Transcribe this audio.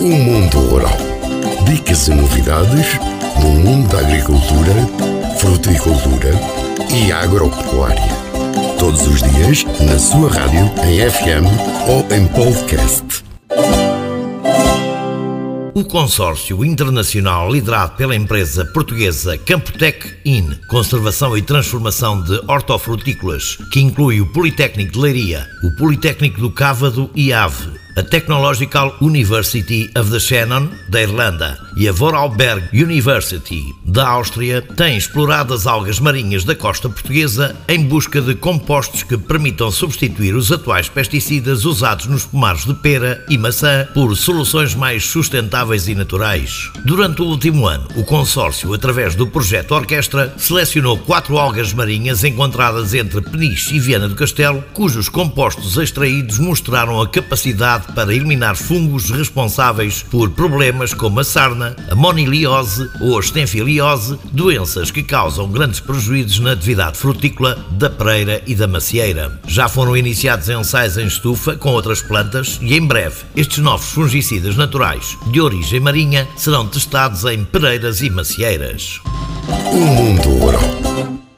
O mundo rural. Dicas e novidades no mundo da agricultura, fruticultura e agropecuária. Todos os dias na sua rádio em FM ou em podcast. O consórcio internacional liderado pela empresa portuguesa Campotec IN, conservação e transformação de hortofrutícolas, que inclui o Politécnico de Leiria, o Politécnico do Cávado e Ave, a Technological University of the Shannon, da Irlanda, e a Vorarlberg University, da Áustria, têm explorado as algas marinhas da costa portuguesa em busca de compostos que permitam substituir os atuais pesticidas usados nos pomares de pera e maçã por soluções mais sustentáveis e naturais. Durante o último ano, o consórcio, através do projeto Orquestra, selecionou quatro algas marinhas encontradas entre Peniche e Viana do Castelo, cujos compostos extraídos mostraram a capacidade para eliminar fungos responsáveis por problemas como a sarna, a moniliose ou a estenfiliose, doenças que causam grandes prejuízos na atividade frutícola da pereira e da macieira. Já foram iniciados ensaios em estufa com outras plantas e em breve estes novos fungicidas naturais de origem marinha serão testados em pereiras e macieiras. O mundo rural.